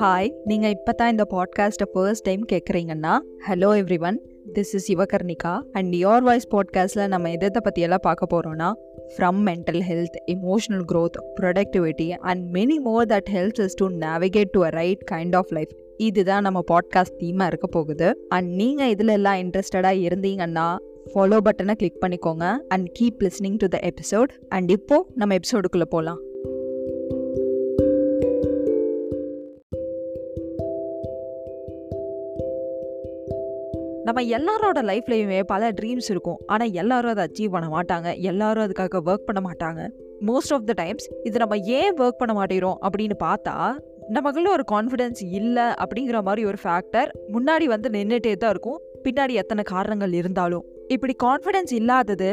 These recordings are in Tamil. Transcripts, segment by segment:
ஹாய் நீங்கள் இப்போ தான் இந்த பாட்காஸ்ட்டை first time கேட்குறீங்கன்னா hello everyone this is Yuvakarnika and your voice பாட்காஸ்ட்டில் நம்ம எதை பற்றியெல்லாம் பார்க்க போகிறோன்னா from mental health emotional growth productivity and many more that helps is to navigate to a right kind of life இதுதான் நம்ம பாட்காஸ்ட் தீமாக இருக்க போகுது. அண்ட் நீங்கள் இதில் எல்லாம் இன்ட்ரெஸ்டடாக இருந்தீங்கன்னா ஃபாலோ பட்டனை கிளிக் பண்ணிக்கோங்க and keep listening to the episode and இப்போது நம்ம எபிசோடுக்குள்ளே போகலாம் நம்ம எல்லாரோட லைஃப்லையுமே பல ட்ரீம்ஸ் இருக்கும். ஆனால் எல்லாரும் அதை அச்சீவ் பண்ண மாட்டாங்க. எல்லாரும் அதுக்காக ஒர்க் பண்ண மாட்டாங்க. மோஸ்ட் ஆஃப் த டைம்ஸ் இது நம்ம ஏன் ஒர்க் பண்ண மாட்டேறோம் அப்படின்னு பார்த்தா நமக்குள்ள ஒரு கான்ஃபிடென்ஸ் இல்லை அப்படிங்கிற மாதிரி ஒரு ஃபேக்டர் முன்னாடி வந்து நின்றுட்டே தான் இருக்கும். பின்னாடி எத்தனை காரணங்கள் இருந்தாலும். இப்படி கான்ஃபிடென்ஸ் இல்லாதது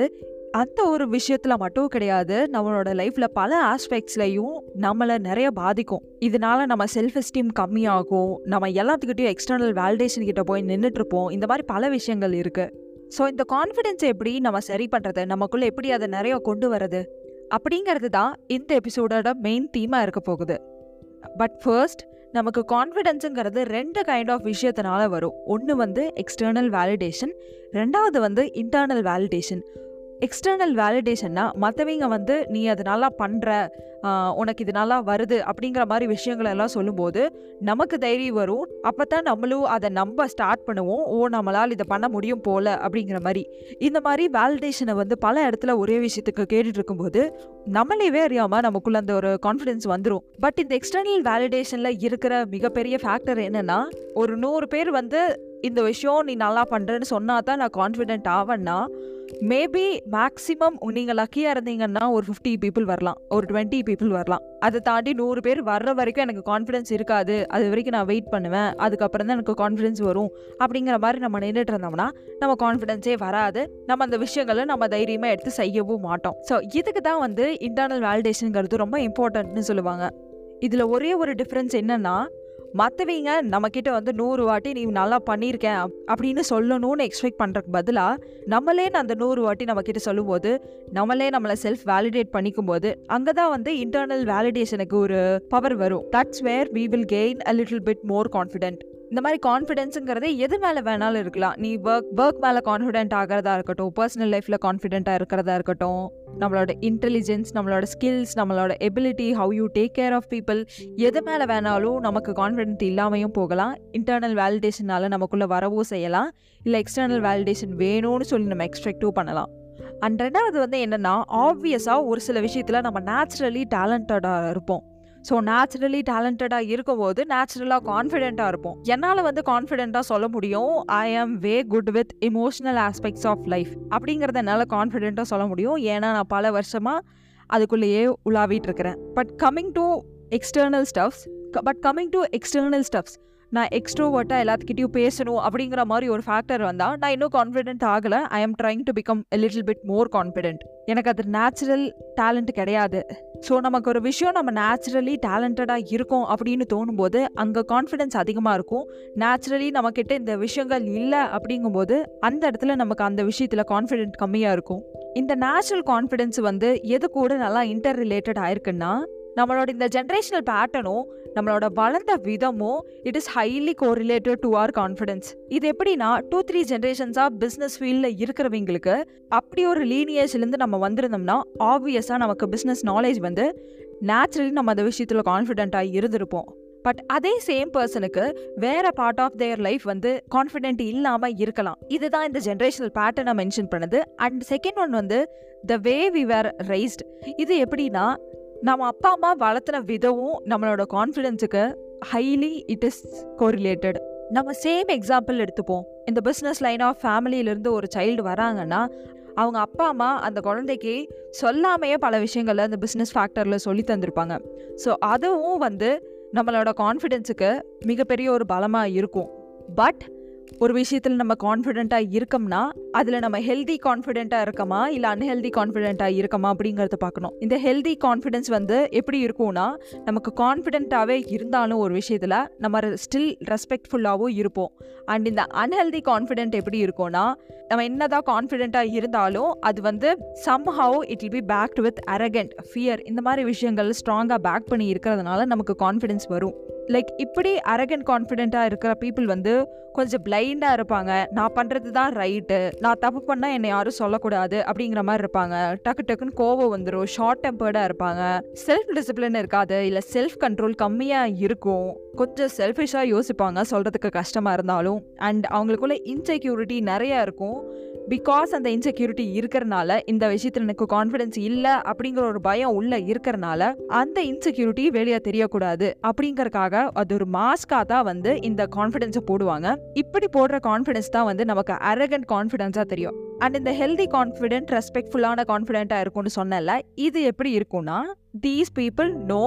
அந்த ஒரு விஷயத்துல மட்டும் கிடையாது நம்மளோட லைஃப்ல பல ஆஸ்பெக்ட்ஸ்லையும் நம்மளை நிறைய பாதிக்கும். இதனால நம்ம செல்ஃப் எஸ்டீம் கம்மியாகும். நம்ம எல்லாத்துக்கிட்டையும் எக்ஸ்டர்னல் வேலிடேஷன் கிட்ட போய் நின்றுட்டு இருப்போம் இந்த மாதிரி பல விஷயங்கள் இருக்கு. ஸோ இந்த கான்ஃபிடென்ஸ் எப்படி நம்ம சரி பண்றது? நமக்குள்ள எப்படி அதை நிறைய கொண்டு வர்றது? அப்படிங்கிறது தான் இந்த எபிசோடோட மெயின் தீமா இருக்க போகுது. பட் ஃபர்ஸ்ட் நமக்கு கான்ஃபிடென்ஸுங்கிறது ரெண்டு கைண்ட் ஆஃப் விஷயத்தினால வரும். ஒன்று வந்து எக்ஸ்டர்னல் வேலிடேஷன் ரெண்டாவது வந்து இன்டர்னல் வேலிடேஷன் எக்ஸ்டர்னல் வேலிடேஷன்னா மற்றவங்க வந்து நீ அது நல்லா பண்ணுற உனக்கு இது நல்லா வருது அப்படிங்கிற மாதிரி விஷயங்கள் எல்லாம் சொல்லும்போது நமக்கு தைரியம் வரும். அப்போ தான் நம்மளும் அதை நம்ப ஸ்டார்ட் பண்ணுவோம். ஓ நம்மளால் இதை பண்ண முடியும் போல அப்படிங்கிற மாதிரி. இந்த மாதிரி வேலிடேஷனை வந்து பல இடத்துல ஒரே விஷயத்துக்கு கேட்டுட்டு இருக்கும்போது நம்மளேவே அறியாமல் நமக்குள்ள அந்த ஒரு கான்ஃபிடென்ஸ் வந்துடும் பட் இந்த எக்ஸ்டர்னல் வேலிடேஷனில் இருக்கிற மிகப்பெரிய ஃபேக்டர் என்னென்னா ஒரு நூறு பேர் வந்து இந்த விஷயம் நீ நல்லா பண்ணுறேன்னு சொன்னா தான் நான் கான்ஃபிடென்ட் ஆவேன்னா மேபி மேக்ஸிமம் நீங்கள் லக்கியாக இருந்தீங்கன்னா ஒரு ஃபிஃப்டி பீப்புள் வரலாம். ஒரு டுவெண்ட்டி பீப்புள் வரலாம். அதை தாண்டி நூறு பேர் வர்ற வரைக்கும் எனக்கு கான்ஃபிடன்ஸ் இருக்காது. அது வரைக்கும் நான் வெயிட் பண்ணுவேன். அதுக்கப்புறம் தான் எனக்கு கான்ஃபிடன்ஸ் வரும். அப்படிங்கிற மாதிரி நம்ம நின்றுட்டு இருந்தோம்னா நம்ம கான்ஃபிடென்ஸே வராது. நம்ம அந்த விஷயங்களை நம்ம தைரியமாக எடுத்து செய்யவும் மாட்டோம். ஸோ இதுக்கு தான் வந்து இன்டர்னல் வேலிடேஷனுங்கிறது ரொம்ப இம்பார்ட்டன்ட்னு சொல்லுவாங்க. இதில் ஒரே ஒரு டிஃப்ரென்ஸ் என்னென்னா மற்றவங்க நம்மக்கிட்ட வந்து நூறு வாட்டி நீ நல்லா பண்ணியிருக்கேன் அப்படின்னு சொல்லணும்னு எக்ஸ்பெக்ட் பண்ணுறக்கு பதிலாக நம்மளே அந்த நூறு வாட்டி நம்மக்கிட்ட சொல்லும்போது நம்மளே நம்மளை செல்ஃப் வேலிடேட் பண்ணிக்கும் போது அங்கே தான் வந்து இன்டர்னல் வேலிடேஷனுக்கு ஒரு பவர் வரும். That's where we will gain a little bit more confident இந்த மாதிரி கான்ஃபிடென்ஸுங்கிறது எது மேலே வேணாலும் இருக்கலாம். நீ ஒர்க் ஒர்க் மேலே கான்ஃபிடென்ட் ஆகிறதா இருக்கட்டும் பர்சனல் லைஃப்பில் கான்ஃபிடென்ட்டாக இருக்கிறதா இருக்கட்டும் நம்மளோட இன்டெலிஜென்ஸ் நம்மளோட ஸ்கில்ஸ் நம்மளோட ability how you take care of people எது மேலே வேணாலும் நமக்கு கான்ஃபிடென்ட் இல்லாமையும் போகலாம். இன்டர்னல் வேலிடேஷனால் நமக்குள்ளே வரவும் செய்யலாம். இல்லை எக்ஸ்டர்னல் வேலிடேஷன் வேணும்னு சொல்லி நம்ம எக்ஸ்பெக்டும் பண்ணலாம். அண்ட் ரெண்டாவது வந்து என்னென்னா ஆப்வியஸாக ஒரு சில விஷயத்தில் நம்ம நேச்சுரலி டேலண்டடாக இருப்போம். ஸோ நேச்சுரலி டேலண்டடாக இருக்கும் போது நேச்சுரலாக கான்ஃபிடென்ட்டாக இருப்போம். என்னால் வந்து கான்ஃபிடென்ட்டாக சொல்ல முடியும்? I am way good with emotional aspects of life அப்படிங்கிறத என்னால் கான்ஃபிடென்ட்டாக சொல்ல முடியும். ஏன்னா நான் பல வருஷமாக அதுக்குள்ளேயே உலாவிட்டு இருக்கிறேன். But coming to external stuffs but coming to external stuffs நான் எக்ஸ்ட்ரோவர்ட்டாக எல்லாத்துக்கிட்டையும் பேசணும் அப்படிங்கிற மாதிரி ஒரு ஃபேக்டர் வந்தால் நான் இன்னும் கான்ஃபிடென்ட் ஆகலை. I am trying to become a little bit more confident எனக்கு அது நேச்சுரல் டேலண்ட் கிடையாது. ஸோ நமக்கு ஒரு விஷயம் நம்ம நேச்சுரலி டேலண்டடாக இருக்கோம் அப்படின்னு தோணும்போது அங்கே கான்ஃபிடென்ஸ் அதிகமாக இருக்கும். நேச்சுரலி நம்மக்கிட்ட இந்த விஷயங்கள் இல்லை அப்படிங்கும்போது அந்த இடத்துல நமக்கு அந்த விஷயத்தில் கான்ஃபிடென்ட் கம்மியாக இருக்கும். இந்த நேச்சுரல் கான்ஃபிடென்ஸ் வந்து எது கூட நல்லா இன்டர் ரிலேட்டட் ஆயிருக்குன்னா நம்மளோட இந்த ஜென்ரேஷனல் பேட்டர்னும் நம்மளோட வளர்ந்த விதமும் it is highly correlated to our confidence இது எப்படின்னா டூ த்ரீ ஜென்ரேஷன்ஸாக பிஸ்னஸ் ஃபீல்டில் இருக்கிறவங்களுக்கு அப்படி ஒரு லீனியேஜ்லேருந்து நம்ம வந்திருந்தோம்னா ஆப்வியஸாக நமக்கு பிஸ்னஸ் நாலேஜ் வந்து நேச்சுரலி நம்ம அந்த விஷயத்தில் கான்ஃபிடென்ட்டாக இருந்திருப்போம். பட் அதே சேம் பர்சனுக்கு வேற பார்ட் ஆஃப் தேர் லைஃப் வந்து கான்ஃபிடென்ட் இல்லாமல் இருக்கலாம். இதுதான் இந்த ஜென்ரேஷனல் பேட்டர்னை மென்ஷன் பண்ணுது. அண்ட் செகண்ட் ஒன் வந்து த வே வி வேர் ரைஸ்ட் இது எப்படின்னா நம்ம அப்பா அம்மா வளர்த்துன விதமும் நம்மளோட கான்ஃபிடென்ஸுக்கு ஹைலி இட் இஸ் கோரிலேட்டட் நம்ம சேம் எக்ஸாம்பிள் எடுத்துப்போம். இந்த பிஸ்னஸ் லைன் ஆஃப் ஃபேமிலியிலேருந்து ஒரு சைல்டு வராங்கன்னா அவங்க அப்பா அம்மா அந்த குழந்தைக்கு சொல்லாமையே பல விஷயங்களை அந்த பிஸ்னஸ் ஃபேக்டரில் சொல்லி தந்திருப்பாங்க. ஸோ அதுவும் வந்து நம்மளோட கான்ஃபிடென்ஸுக்கு மிகப்பெரிய ஒரு பலமாக இருக்கும். பட் ஒரு விஷயத்தில் நம்ம கான்ஃபிடென்ட்டாக இருக்கோம்னா அதில் நம்ம ஹெல்தி கான்ஃபிடென்ட்டாக இருக்கமா? இல்லை அன்ஹெல்தி கான்ஃபிடென்ட்டாக இருக்கமா அப்படிங்கிறத பார்க்கணும். இந்த ஹெல்தி கான்ஃபிடென்ஸ் வந்து எப்படி இருக்கும்னா நமக்கு கான்ஃபிடென்ட்டாகவே இருந்தாலும் ஒரு விஷயத்தில் நம்ம ஸ்டில் ரெஸ்பெக்ட்ஃபுல்லாகவும் இருப்போம். அண்ட் இந்த அன்ஹெல்தி கான்ஃபிடென்ட் எப்படி இருக்கும்னா நம்ம என்னதான் கான்ஃபிடென்ட்டாக இருந்தாலும் அது வந்து somehow it will be packed with around fear இந்த மாதிரி விஷயங்கள் ஸ்ட்ராங்காக பேக் பண்ணி இருக்கிறதுனால நமக்கு கான்ஃபிடென்ஸ் வரும். லைக் இப்படி அரகன் கான்ஃபிடென்ட்டாக இருக்கிற பீப்புள் வந்து கொஞ்சம் பிளைண்டாக இருப்பாங்க. நான் பண்ணுறது தான் ரைட்டு நான் தப்பு பண்ணால் என்னை யாரும் சொல்லக்கூடாது அப்படிங்கிற மாதிரி இருப்பாங்க. டக்கு டக்குன்னு கோவம் வந்துடும் ஷார்ட் டெம்பர்டாக இருப்பாங்க. செல்ஃப் டிசிப்ளின் இருக்காது. இல்லை செல்ஃப் கண்ட்ரோல் கம்மியாக இருக்கும். கொஞ்சம் செல்ஃபிஷாக யோசிப்பாங்க. சொல்கிறதுக்கு கஷ்டமாக இருந்தாலும். அண்ட் அவங்களுக்குள்ள இன்செக்யூரிட்டி நிறையா இருக்கும். பிகாஸ் அந்த இன்செக்யூரிட்டி இருக்கிறனால இந்த விஷயத்தில் எனக்கு கான்ஃபிடன்ஸ் இல்லை அப்படிங்கிற ஒரு பயம் உள்ள இருக்கிறனால அந்த இன்செக்யூரிட்டி வெளியே தெரியக்கூடாது. அப்படிங்கறக்காக அது ஒரு மாஸ்காக தான் வந்து இந்த கான்ஃபிடென்ஸை போடுவாங்க. இப்படி போடுற கான்ஃபிடன்ஸ் தான் வந்து நமக்கு அரகண்ட் கான்ஃபிடென்ஸாக தெரியும். அண்ட் இந்த ஹெல்தி கான்ஃபிடென்ட் ரெஸ்பெக்ட்ஃபுல்லான கான்ஃபிடென்ட்டாக இருக்கும்னு சொன்னல இது எப்படி இருக்கும்னா தீஸ் பீப்புள் நோ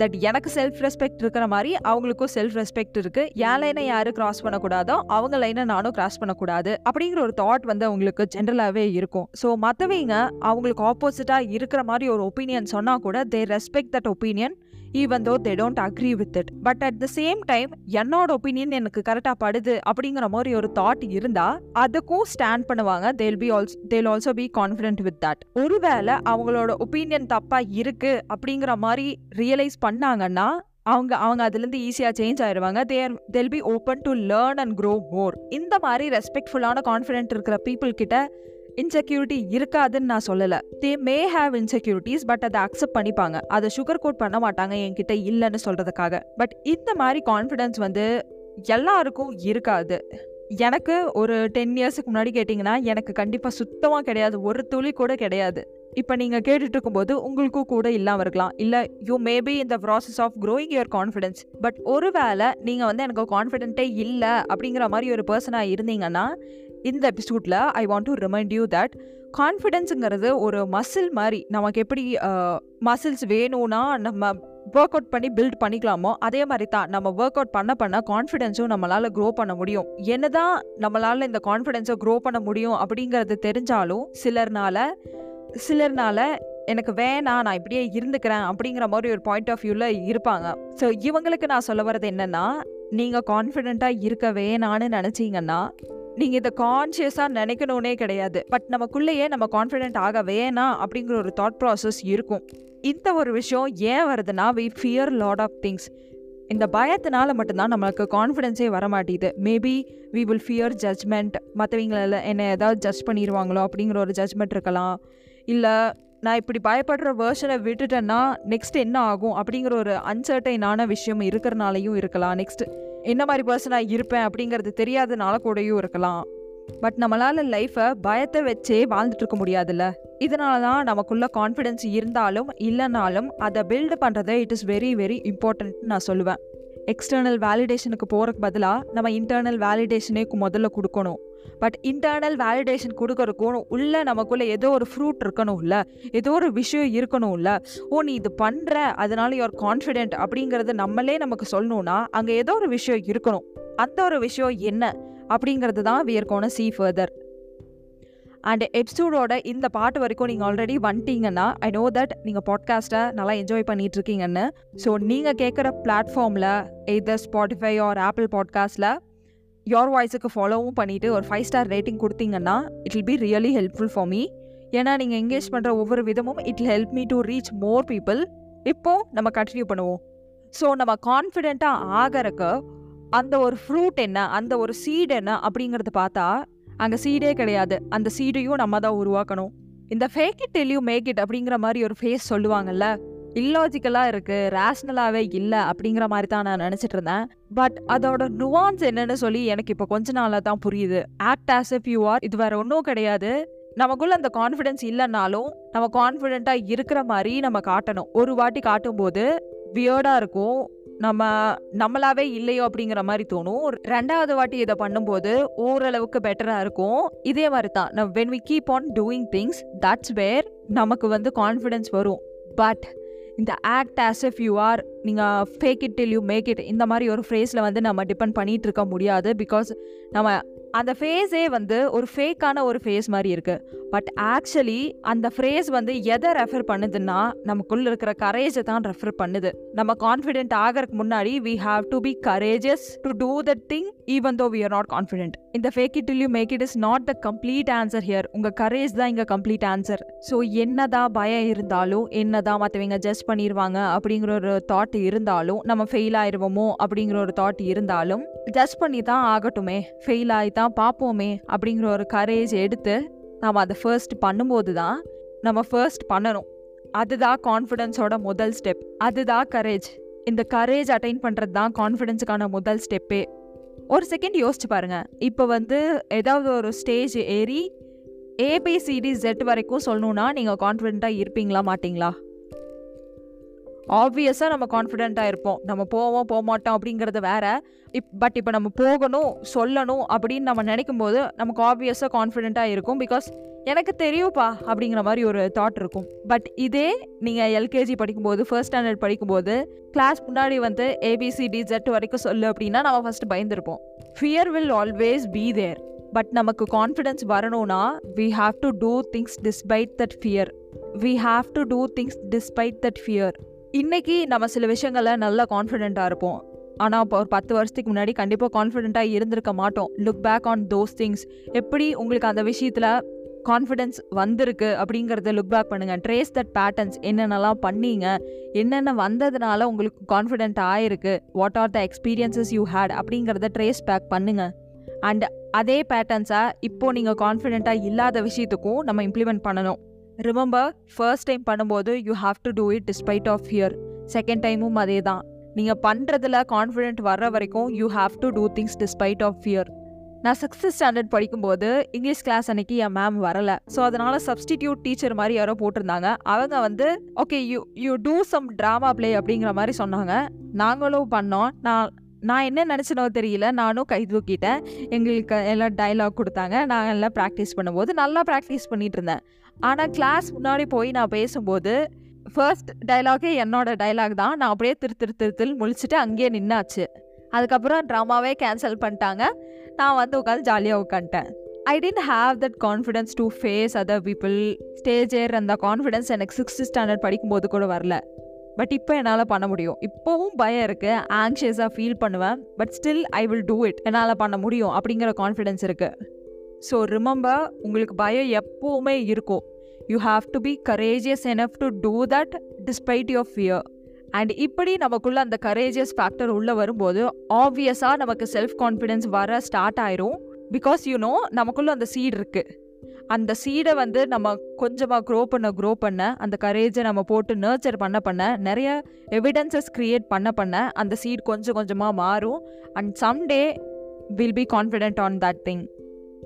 தட் எனக்கு செல்ஃப் ரெஸ்பெக்ட் இருக்கிற மாதிரி அவங்களுக்கும் செல்ஃப் ரெஸ்பெக்ட் இருக்குது என் லைனை யாரும் கிராஸ் பண்ணக்கூடாதோ அவங்க லைனை நானும் கிராஸ் பண்ணக்கூடாது அப்படிங்கிற ஒரு தாட் வந்து அவங்களுக்கு ஜென்ரலாகவே இருக்கும். ஸோ மற்றவங்க அவங்களுக்கு ஆப்போசிட்டாக இருக்கிற மாதிரி ஒரு ஒப்பீனியன் சொன்னால் கூட they respect that opinion even though they don't agree with it but at the same time என்னோட ஒப்பீனியன் எனக்கு கரெக்டாக படுது அப்படிங்கிற மாதிரி ஒரு தாட் இருந்தா அதுக்கும் ஸ்டாண்ட் பண்ணுவாங்க. They'll be also they'll also be confident with that ஒருவேளை அவங்களோட ஒப்பீனியன் தப்பா இருக்கு அப்படிங்கிற மாதிரி ரியலைஸ் பண்ணாங்கன்னா அவங்க அவங்க அதுலேருந்து ஈஸியாக சேஞ்ச் ஆயிடுவாங்க there they'll be open to learn and grow more இந்த மாதிரி ரெஸ்பெக்ட்ஃபுல்லான கான்ஃபிடென்ட் இருக்கிற பீப்புள் கிட்ட இன்செக்யூரிட்டி இருக்காதுன்னு நான் சொல்லலை. They may have insecurities but அதை அக்செப்ட் பண்ணிப்பாங்க. அதை சுகர் கோட் பண்ண மாட்டாங்க என்கிட்ட இல்லைன்னு சொல்கிறதுக்காக பட் இந்த மாதிரி கான்ஃபிடென்ஸ் வந்து எல்லாருக்கும் இருக்காது. எனக்கு ஒரு டென் இயர்ஸுக்கு முன்னாடி கேட்டிங்கன்னா எனக்கு கண்டிப்பாக சுத்தமாக கிடையாது. ஒரு துளி கூட கிடையாது. இப்போ நீங்கள் கேட்டுட்டு இருக்கும்போது உங்களுக்கும் கூட இல்லாமல் இருக்கலாம். இல்லை யூ மேபி இந்த process of growing your confidence but ஒருவேளை நீங்கள் வந்து எனக்கு கான்ஃபிடென்ட்டே இல்லை அப்படிங்கிற மாதிரி ஒரு பர்சனாக இருந்தீங்கன்னா இந்த எபிசோடில் I want to remind you that கான்ஃபிடென்ஸுங்கிறது ஒரு மசில் மாதிரி நமக்கு எப்படி மசில்ஸ் வேணும்னா நம்ம ஒர்க் அவுட் பண்ணி பில்ட் பண்ணிக்கலாமோ அதே மாதிரி தான் நம்ம ஒர்க் அவுட் பண்ண பண்ண கான்ஃபிடென்ஸும் நம்மளால் க்ரோ பண்ண முடியும். என்னதான் நம்மளால் இந்த கான்ஃபிடென்ஸை க்ரோ பண்ண முடியும் அப்படிங்கிறது தெரிஞ்சாலும் சிலர்னால சிலர்னால எனக்கு வேணாம் நான் இப்படியே இருந்துக்கிறேன் அப்படிங்கிற மாதிரி ஒரு பாயிண்ட் ஆஃப் வியூவில் இருப்பாங்க. ஸோ இவங்களுக்கு நான் சொல்ல வர்றது என்னென்னா நீங்கள் கான்ஃபிடென்ட்டாக இருக்க வேணான்னு நினச்சிங்கன்னா நீங்கள் இதை கான்ஷியஸாக நினைக்கணுன்னே கிடையாது. பட் நமக்குள்ளேயே நம்ம கான்ஃபிடென்ட் ஆக வேணாம் அப்படிங்கிற ஒரு தாட் ப்ராசஸ் இருக்கும். இந்த ஒரு விஷயம் ஏன் வருதுன்னா we fear lot of things இந்த பயத்தினால மட்டும்தான் நம்மளுக்கு கான்ஃபிடென்ஸே வர மாட்டேது maybe we will fear judgement மற்றவங்கள என்ன ஏதாவது ஜட்ஜ் பண்ணிடுவாங்களோ அப்படிங்கிற ஒரு ஜட்ஜ்மெண்ட் இருக்கலாம். இல்லை நான் இப்படி பயப்படுற வேர்ஷனை விட்டுட்டேன்னா நெக்ஸ்ட் என்ன ஆகும் அப்படிங்கிற ஒரு அன்சர்டைனான விஷயம் இருக்கிறனாலையும் இருக்கலாம். நெக்ஸ்ட் என்ன மாதிரி பர்சனாக இருப்பேன் அப்படிங்கிறது தெரியாதனால கூடயும் இருக்கலாம். பட் நம்மளால் லைஃப்பை பயத்தை வச்சே வாழ்ந்துட்டு இருக்க முடியாதுல்ல. இதனால தான் நமக்குள்ள கான்ஃபிடென்ஸ் இருந்தாலும் இல்லைனாலும் அதை பில்டு பண்ணுறதை இட் இஸ் வெரி வெரி இம்பார்ட்டன்ட்னு நான் சொல்லுவேன். எக்ஸ்டர்னல் வேலிடேஷனுக்கு போகிறக்கு பதிலாக நம்ம இன்டர்னல் வேலிடேஷனே முதல்ல கொடுக்கணும். பட் இன்டர்னல் வேலிடேஷன் கொடுக்கறதுக்கும் உள்ள நமக்குள்ள ஏதோ ஒரு ஃப்ரூட் இருக்கணும்ல. ஏதோ ஒரு விஷயம் இருக்கணும்ல. ஓ நீ இது பண்ணுற அதனால யுவர் கான்ஃபிடென்ட் அப்படிங்கிறது நம்மளே நமக்கு சொல்லணும்னா அங்கே ஏதோ ஒரு விஷயம் இருக்கணும். அந்த ஒரு விஷயம் என்ன அப்படிங்கிறது தான் வியர்கோன சி ஃபர்தர் அண்ட் எபிசோடோட இந்த பாட்டு வரைக்கும் நீங்கள் ஆல்ரெடி வந்துட்டீங்கன்னா ஐ நோ தட் நீங்கள் பாட்காஸ்ட்டை நல்லா என்ஜாய் பண்ணிட்டு இருக்கீங்கன்னு ஸோ நீங்கள் கேட்குற பிளாட்ஃபார்மில் எதர் ஸ்பாட்டிஃபை ஆர் ஆப்பிள் பாட்காஸ்ட்டில் யோர் வாய்ஸுக்கு ஃபாலோவும் பண்ணிவிட்டு ஒரு ஃபைவ் ஸ்டார் ரேட்டிங் கொடுத்தீங்கன்னா it will be really helpful for me ஏன்னா நீங்கள் என்கேஜ் பண்ணுற ஒவ்வொரு விதமும் it help me to reach more people இப்போது நம்ம கண்டினியூ பண்ணுவோம். ஸோ நம்ம கான்ஃபிடெண்ட்டாக ஆகிறக்கு அந்த ஒரு ஃப்ரூட் என்ன அந்த ஒரு சீடு என்ன அப்படிங்கிறது பார்த்தா அங்கே சீடே கிடையாது. அந்த சீடையும் நம்ம தான் உருவாக்கணும். இந்த fake it till you make it அப்படிங்கிற மாதிரி ஒரு ஃபேஸ் சொல்லுவாங்கல்ல இல்லாஜிக்கலாக இருக்குது ரேஷ்னலாகவே இல்லை அப்படிங்கிற மாதிரி தான் நான் நினச்சிட்டு இருந்தேன். பட் அதோட நுவான்ஸ் என்னன்னு சொல்லி எனக்கு இப்போ கொஞ்ச நாளாக தான் புரியுது. Act as if you are இது வேறு ஒன்றும் கிடையாது. நமக்குள்ள அந்த கான்ஃபிடென்ஸ் இல்லைனாலும் நம்ம கான்ஃபிடென்ட்டாக இருக்கிற மாதிரி நம்ம காட்டணும். ஒரு வாட்டி காட்டும்போது வியர்டாக இருக்கும். நம்ம நம்மளாவே இல்லையோ அப்படிங்கிற மாதிரி தோணும். ரெண்டாவது வாட்டி இதை பண்ணும்போது ஓரளவுக்கு பெட்டராக இருக்கும். இதே மாதிரி தான் நம்ம when we keep on doing things that's where நமக்கு வந்து கான்ஃபிடென்ஸ் வரும். பட் இந்த act as if you are நீங்கள் fake it till you make it இந்த மாதிரி ஒரு ஃபேஸில் வந்து நம்ம டிபெண்ட் பண்ணிகிட்டு இருக்க முடியாது பிகாஸ் நம்ம அந்த ஃபேஸே வந்து ஒரு ஃபேக்கான ஒரு ஃபேஸ் மாதிரி இருக்குது பட் ஆக்சுவலி அந்த ஃப்ரேஸ் வந்து எதை ரெஃபர் பண்ணுதுன்னா நமக்குள்ள இருக்கிற கரேஜை தான் ரெஃபர் பண்ணுது. நம்ம கான்ஃபிடென்ட் ஆகிறதுக்கு முன்னாடி we have to be courageous to do the thing even though we are not confident இந்த fake it you make it is not the complete answer here உங்க கரேஜ் தான் இங்க கம்ப்ளீட் ஆன்சர் ஸோ என்னதான் பயம் இருந்தாலும் என்னதான் மற்றவங்க ஜஸ்ட் பண்ணிடுவாங்க அப்படிங்கிற ஒரு தாட் இருந்தாலும் நம்ம ஃபெயில் ஆயிடுவோமோ அப்படிங்கிற ஒரு தாட் இருந்தாலும் ஜஸ்ட் பண்ணி தான் ஆகட்டுமே ஃபெயில் ஆகி தான் பார்ப்போமே அப்படிங்கிற ஒரு கரேஜ் எடுத்து நாம் அதை ஃபர்ஸ்ட் பண்ணும்போது தான் நம்ம ஃபர்ஸ்ட் பண்ணணும். அதுதான் கான்ஃபிடென்ஸோட முதல் ஸ்டெப் அதுதான் கரேஜ் இந்த கரேஜ் அட்டைன் பண்ணுறது தான் கான்ஃபிடென்ஸுக்கான முதல் ஸ்டெப்பே ஒரு செகண்ட் யோசிச்சு பாருங்க. இப்போ வந்து ஏதாவது ஒரு ஸ்டேஜ் ஏறி ஏபிசிடி ஜெட் வரைக்கும் சொல்லணுன்னா நீங்கள் கான்ஃபிடென்ட்டாக இருப்பீங்களா மாட்டிங்களா? ஆப்வியஸாக நம்ம கான்ஃபிடென்ட்டாக இருப்போம். நம்ம போவோம் போக மாட்டோம் அப்படிங்கிறது வேற. இப் பட் இப்போ நம்ம போகணும் சொல்லணும் அப்படின்னு நம்ம நினைக்கும் போது நமக்கு ஆப்வியஸாக கான்ஃபிடென்ட்டாக இருக்கும். பிகாஸ் எனக்கு தெரியும்ப்பா அப்படிங்கிற மாதிரி ஒரு தாட் இருக்கும். பட் இதே நீங்கள் எல்கேஜி படிக்கும்போது ஃபர்ஸ்ட் ஸ்டாண்டர்ட் படிக்கும்போது கிளாஸ் முன்னாடி வந்து ஏபிசிடி ஜெட் வரைக்கும் சொல்லு அப்படின்னா நம்ம first பயந்துருப்போம். Fear will always be there but நமக்கு கான்ஃபிடென்ஸ் வரணும்னா we have to do things despite that fear we have to do things despite that fear இன்னைக்கு நம்ம சில விஷயங்களில் நல்லா கான்ஃபிடெண்ட்டாக இருப்போம். ஆனால் இப்போ ஒரு பத்து வருஷத்துக்கு முன்னாடி கண்டிப்பாக கான்ஃபிடென்ட்டாக இருந்திருக்க மாட்டோம். Look back on those things எப்படி உங்களுக்கு அந்த விஷயத்தில் கான்ஃபிடென்ஸ் வந்திருக்கு அப்படிங்கிறத லுக் பேக் பண்ணுங்கள் ட்ரேஸ் தட் பேட்டர்ன்ஸ் என்னென்னலாம் பண்ணீங்க? என்னென்ன வந்ததுனால உங்களுக்கு கான்ஃபிடென்ட் ஆயிருக்கு? What are the experiences you had அப்படிங்கிறத ட்ரேஸ் பேக் பண்ணுங்கள் அண்ட் அதே பேட்டர்ன்ஸை இப்போது நீங்கள் கான்ஃபிடென்ட்டாக இல்லாத விஷயத்துக்கும் நம்ம இம்ப்ளிமெண்ட் பண்ணணும். ரிமெம்பர் ஃபர்ஸ்ட் டைம் பண்ணும்போது you have to do it despite of fear second டைமும் அதே தான் நீங்கள் பண்ணுறதுல கான்ஃபிடென்ட் வர்ற வரைக்கும் you have to do things despite of fear நான் சிக்ஸ்த் ஸ்டாண்டர்ட் படிக்கும்போது இங்கிலீஷ் கிளாஸ் அன்னைக்கு என் மேம் வரல. ஸோ அதனால் சப்ஸ்டிடியூட் டீச்சர் மாதிரி யாரோ போட்டிருந்தாங்க. அவங்க வந்து okay you you do some drama play அப்படிங்கிற மாதிரி சொன்னாங்க. நாங்களும் பண்ணோம். நான் நான் என்ன நினச்சினோ தெரியல. நானும் கை தூக்கிட்டேன். எங்களுக்கு எல்லாம் டைலாக் கொடுத்தாங்க. நான் எல்லாம் ப்ராக்டிஸ் பண்ணும்போது நல்லா ப்ராக்டிஸ் பண்ணிட்டு இருந்தேன் ஆனால் கிளாஸ் முன்னாடி போய் நான் பேசும்போது ஃபர்ஸ்ட் டைலாகே என்னோட டைலாக் தான். நான் அப்படியே திரு திரு திரு முழிச்சிட்டு அங்கேயே நின்னாச்சு. அதுக்கப்புறம் ட்ராமாவே கேன்சல் பண்ணிட்டாங்க. நான் வந்து உட்காந்து ஜாலியாக உட்காந்துட்டேன் I didn't have that confidence to face other people stage air அந்த கான்ஃபிடென்ஸ் எனக்கு சிக்ஸ்த் ஸ்டாண்டர்ட் படிக்கும்போது கூட வரல. பட் இப்போ என்னால் பண்ண முடியும். இப்போவும் பயம் இருக்குது ஆங்ஷியஸாக ஃபீல் பண்ணுவேன். But still I will do it என்னால் பண்ண முடியும் அப்படிங்கிற கான்ஃபிடென்ஸ் இருக்குது ஸோ ரிமம்பர் உங்களுக்கு பயம் எப்போவுமே இருக்கும். You have to be courageous enough to do that despite your fear and இப்படி நமக்குள்ளே அந்த கரேஜியஸ் ஃபேக்டர் உள்ளே வரும்போது ஆப்வியஸாக நமக்கு செல்ஃப் கான்ஃபிடென்ஸ் வர ஸ்டார்ட் ஆயிரும். பிகாஸ் யூ நோ நமக்குள்ளே அந்த சீட் இருக்குது அந்த சீடை வந்து நம்ம கொஞ்சமாக க்ரோ பண்ண க்ரோ பண்ண அந்த கரேஜை நம்ம போட்டு நர்ச்சர் பண்ண பண்ண நிறைய எவிடன்சஸ் க்ரியேட் பண்ண பண்ண அந்த சீட் கொஞ்சம் கொஞ்சமாக மாறும். And someday will be confident on that thing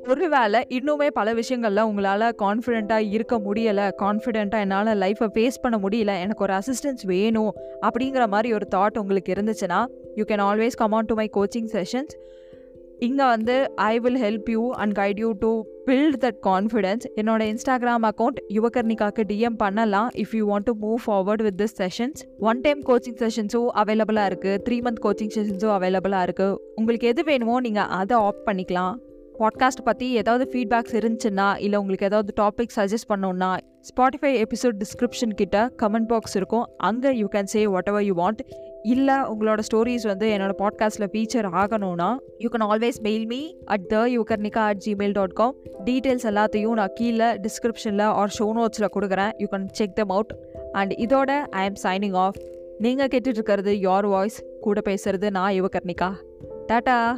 ஒருவேளை இன்னுமே பல விஷயங்கள்ல உங்களால் கான்ஃபிடென்ட்டாக இருக்க முடியலை கான்ஃபிடென்ட்டாக என்னால் லைஃப்பை ஃபேஸ் பண்ண முடியல எனக்கு ஒரு அசிஸ்டன்ஸ் வேணும் அப்படிங்கிற மாதிரி ஒரு தாட் உங்களுக்கு இருந்துச்சுன்னா you can always come on to my coaching sessions இங்கே வந்து I will help you and guide you to build that confidence என்னோட இன்ஸ்டாகிராம் அக்கௌண்ட் யுவகர்ணிகாக்கு டிஎம் பண்ணலாம் if you want to move forward with this sessions one time coaching செஷன்ஸும் அவைலபிளாக இருக்குது த்ரீ மந்த் கோச்சிங் செஷன்ஸும் அவைலபிளாக இருக்குது உங்களுக்கு எது வேணுமோ நீங்கள் அதை ஆப்ட் பண்ணிக்கலாம். பாட்காஸ்ட் பற்றி ஏதாவது ஃபீட்பேக்ஸ் இருந்துச்சுன்னா இல்லை உங்களுக்கு ஏதாவது டாபிக் சஜஸ்ட் பண்ணோன்னா ஸ்பாட்டிஃபை எபிசோட் டிஸ்கிரிப்ஷன் கிட்ட கமெண்ட் பாக்ஸ் இருக்கும். அங்கே you can say whatever you want இல்லை உங்களோட ஸ்டோரிஸ் வந்து என்னோட பாட்காஸ்ட்டில் ஃபீச்சர் ஆகணும்னா you can always mail me at the yugarnika at Gmail dot com details எல்லாத்தையும் நான் கீழே டிஸ்கிரிப்ஷனில் ஆர் ஷோ நோட்ஸில் கொடுக்குறேன். You can check them out and இதோட ஐ ஆம் சைனிங் ஆஃப் நீங்கள் கேட்டுட்ருக்கிறது யோர் வாய்ஸ் கூட பேசுறது நான் யுவகர்ணிகா. டாட்டா